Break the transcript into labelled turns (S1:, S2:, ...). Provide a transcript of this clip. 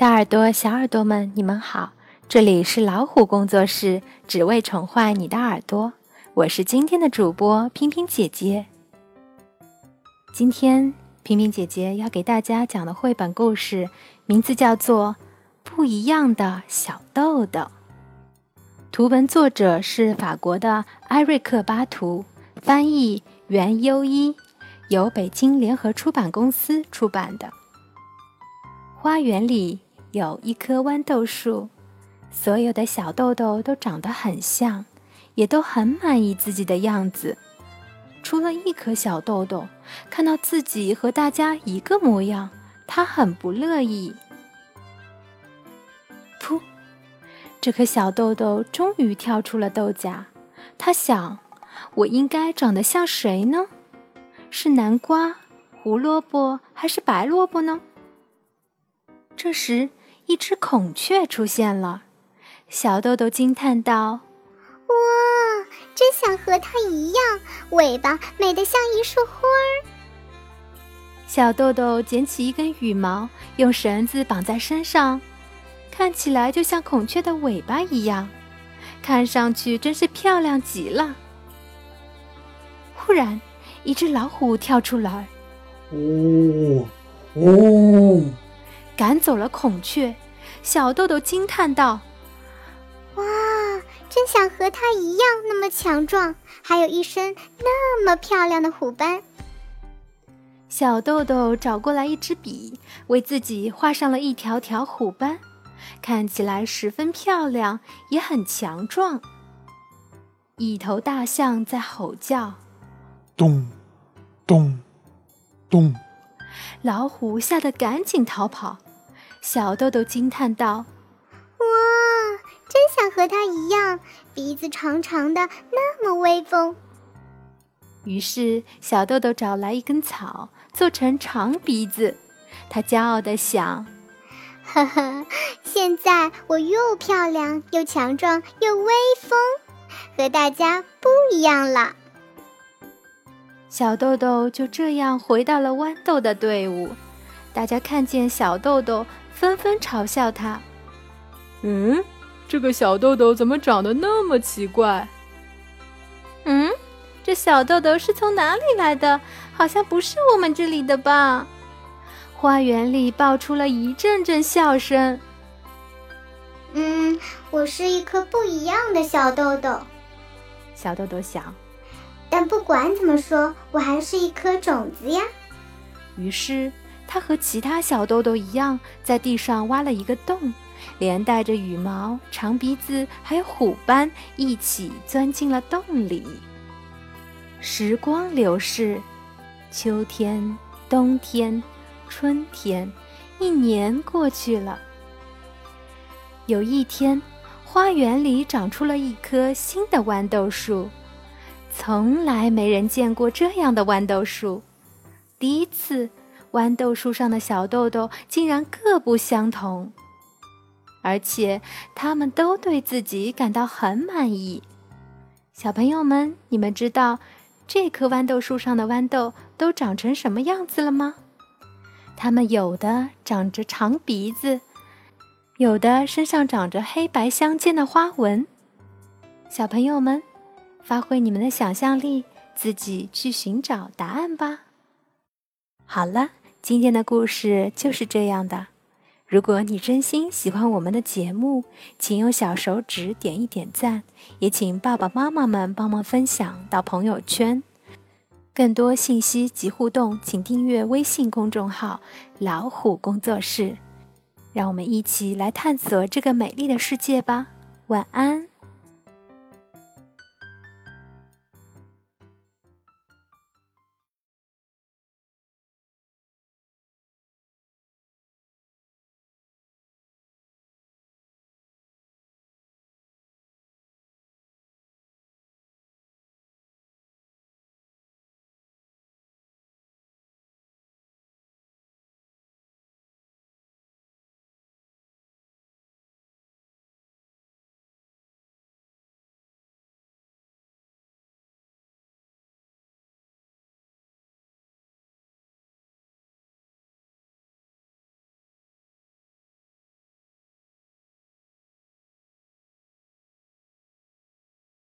S1: 大耳朵、小耳朵们，你们好！这里是老虎工作室，只为宠坏你的耳朵。我是今天的主播萍萍姐姐。今天萍萍姐姐要给大家讲的绘本故事，名字叫做《不一样的小豆豆》。图文作者是法国的艾瑞克·巴图，翻译袁优一，由北京联合出版公司出版的。花园里。有一棵豌豆树，所有的小豆豆都长得很像，也都很满意自己的样子。除了一颗小豆豆，看到自己和大家一个模样，他很不乐意。噗！这颗小豆豆终于跳出了豆荚。他想：我应该长得像谁呢？是南瓜、胡萝卜还是白萝卜呢？这时。一只孔雀出现了，小豆豆惊叹道：“
S2: 哇，真想和它一样，尾巴美得像一束花儿。”
S1: 小豆豆捡起一根羽毛，用绳子绑在身上，看起来就像孔雀的尾巴一样，看上去真是漂亮极了。忽然，一只老虎跳出来，
S3: 呜呜。
S1: 赶走了孔雀，小豆豆惊叹道：“
S2: 哇，真想和它一样那么强壮，还有一身那么漂亮的虎斑。”
S1: 小豆豆找过来一支笔，为自己画上了一条条虎斑，看起来十分漂亮，也很强壮。一头大象在吼叫：“
S3: 咚，咚，咚！”
S1: 老虎吓得赶紧逃跑。小豆豆惊叹道：“
S2: 哇，真想和它一样，鼻子长长的，那么威风。”
S1: 于是，小豆豆找来一根草，做成长鼻子。他骄傲地想：“
S2: 呵呵，现在我又漂亮，又强壮，又威风，和大家不一样了。”
S1: 小豆豆就这样回到了豌豆的队伍。大家看见小豆豆。纷纷嘲笑他。
S4: 嗯，这个小豆豆怎么长得那么奇怪？
S1: 嗯，这小豆豆是从哪里来的？好像不是我们这里的吧？花园里爆出了一阵阵笑声。
S2: 嗯，我是一颗不一样的小豆豆。
S1: 小豆豆想。
S2: 但不管怎么说，我还是一颗种子呀。
S1: 于是。它和其他小豆豆一样，在地上挖了一个洞，连带着羽毛、长鼻子还有虎斑一起钻进了洞里。时光流逝，秋天、冬天、春天，一年过去了。有一天，花园里长出了一棵新的豌豆树，从来没人见过这样的豌豆树，第一次。豌豆树上的小豆豆竟然各不相同，而且他们都对自己感到很满意。小朋友们，你们知道这棵豌豆树上的豌豆都长成什么样子了吗？它们有的长着长鼻子，有的身上长着黑白相间的花纹。小朋友们，发挥你们的想象力，自己去寻找答案吧。好了。今天的故事就是这样的。如果你真心喜欢我们的节目，请用小手指点一点赞，也请爸爸妈妈们帮忙分享到朋友圈。更多信息及互动，请订阅微信公众号“老虎工作室”。让我们一起来探索这个美丽的世界吧。晚安。